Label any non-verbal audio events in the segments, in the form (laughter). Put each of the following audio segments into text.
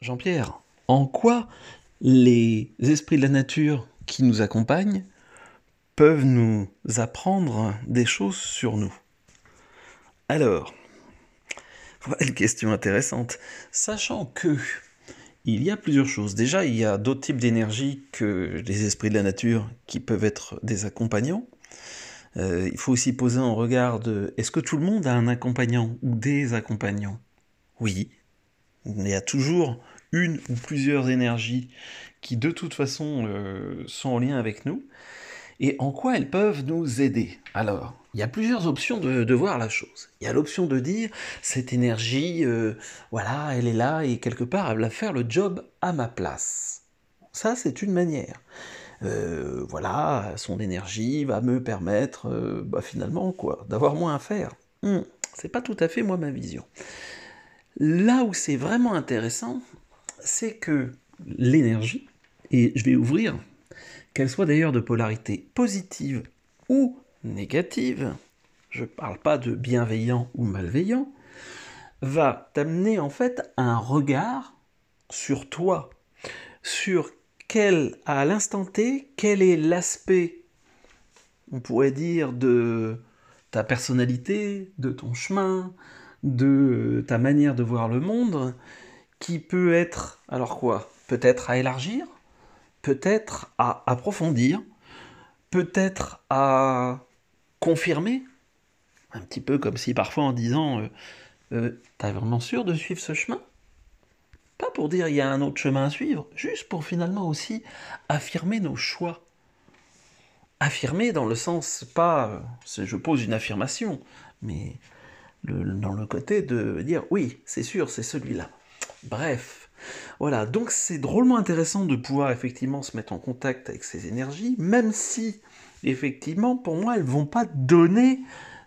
Jean-Pierre, en quoi les esprits de la nature qui nous accompagnent peuvent nous apprendre des choses sur nous? Alors, une question intéressante. Sachant que il y a plusieurs choses. Déjà, il y a d'autres types d'énergie que les esprits de la nature qui peuvent être des accompagnants. Euh, il faut aussi poser en regard de est-ce que tout le monde a un accompagnant ou des accompagnants? Oui. Il y a toujours une ou plusieurs énergies qui de toute façon euh, sont en lien avec nous. Et en quoi elles peuvent nous aider? Alors, il y a plusieurs options de, voir la chose. Il y a l'option de dire cette énergie, euh, voilà, elle est là et quelque part elle va faire le job à ma place. Ça, c'est une manière. Euh, voilà, son énergie va me permettre, bah, finalement, quoi, d'avoir moins à faire. Hmm, c'est pas tout à fait moi ma vision. Là où c'est vraiment intéressant, c'est que l'énergie, et je vais ouvrir, qu'elle soit d'ailleurs de polarité positive ou négative, je ne parle pas de bienveillant ou malveillant, va t'amener en fait un regard sur toi, sur quel, à l'instant T, quel est l'aspect, on pourrait dire, de ta personnalité, de ton chemin, de ta manière de voir le monde, qui peut être, alors quoi, peut-être à élargir, peut-être à approfondir, peut-être à confirmer, un petit peu comme si parfois en disant euh, euh, T'es vraiment sûr de suivre ce chemin? Pas pour dire il y a un autre chemin à suivre, juste pour finalement aussi affirmer nos choix. Affirmer dans le sens, pas euh, je pose une affirmation, mais dans le côté de dire oui, c'est sûr, c'est celui-là. Bref, voilà, donc c'est drôlement intéressant de pouvoir effectivement se mettre en contact avec ces énergies, même si effectivement, pour moi, elles vont pas donner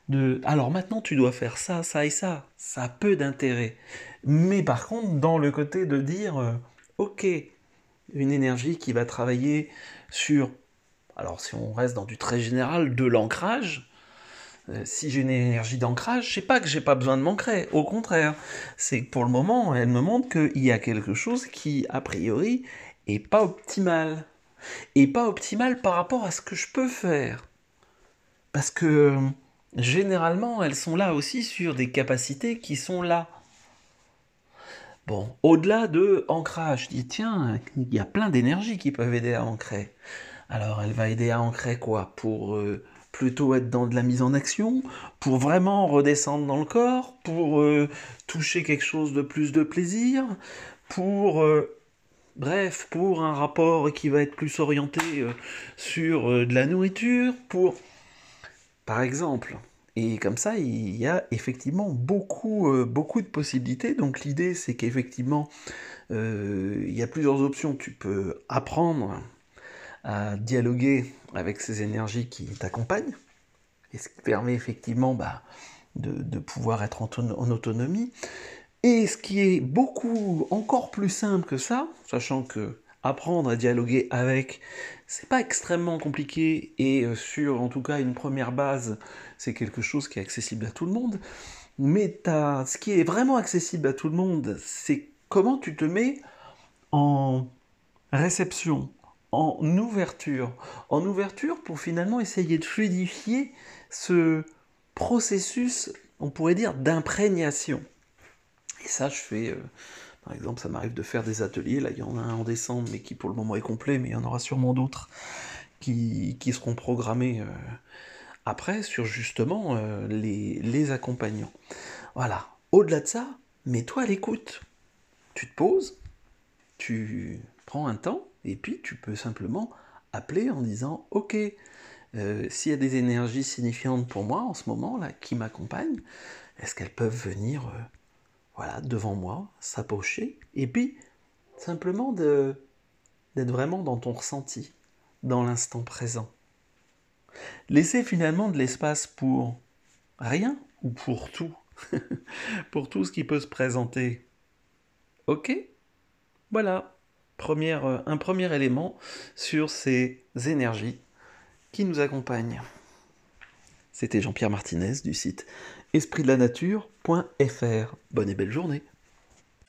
de... Alors maintenant, tu dois faire ça, ça et ça. Ça a peu d'intérêt. Mais par contre, dans le côté de dire, euh, ok, une énergie qui va travailler sur, alors si on reste dans du très général, de l'ancrage, si j'ai une énergie d'ancrage, sais pas que j'ai pas besoin de m'ancrer. Au contraire, c'est que pour le moment, elle me montre qu'il y a quelque chose qui, a priori, est pas optimal et pas optimale par rapport à ce que je peux faire. Parce que généralement, elles sont là aussi sur des capacités qui sont là. Bon, au-delà de ancrage, je dis tiens, il y a plein d'énergies qui peuvent aider à ancrer. Alors, elle va aider à ancrer quoi? Pour euh, plutôt être dans de la mise en action, pour vraiment redescendre dans le corps, pour euh, toucher quelque chose de plus de plaisir, pour euh, Bref, pour un rapport qui va être plus orienté euh, sur de la nourriture, pour... Par exemple. Et comme ça, il y a effectivement beaucoup, beaucoup de possibilités. Donc l'idée, c'est qu'effectivement, il y a plusieurs options. Tu peux apprendre à dialoguer avec ces énergies qui t'accompagnent. Et ce qui permet effectivement bah, de, pouvoir être en autonomie. Et ce qui est beaucoup encore plus simple que ça, sachant que apprendre à dialoguer avec, c'est pas extrêmement compliqué et euh, sur en tout cas une première base, c'est quelque chose qui est accessible à tout le monde. Mais ce qui est vraiment accessible à tout le monde, c'est comment tu te mets en réception, en ouverture, en ouverture pour finalement essayer de fluidifier ce processus, on pourrait dire, d'imprégnation. Et ça, je fais, euh, par exemple, ça m'arrive de faire des ateliers. Là, il y en a un en décembre, mais qui pour le moment est complet, mais il y en aura sûrement d'autres qui, seront programmés euh, après sur justement euh, les, les accompagnants. Voilà. Au-delà de ça, mets-toi à l'écoute. Tu te poses, tu prends un temps, et puis tu peux simplement appeler en disant Ok, s'il y a des énergies signifiantes pour moi en ce moment là qui m'accompagnent, est-ce qu'elles peuvent venir voilà, devant moi, s'approcher, et puis simplement d'être vraiment dans ton ressenti, dans l'instant présent. Laisser finalement de l'espace pour rien ou pour tout, (laughs) pour tout ce qui peut se présenter. Ok? Voilà, Première, un premier élément sur ces énergies qui nous accompagnent. C'était Jean-Pierre Martinez du site espritdelanature.fr. Bonne et belle journée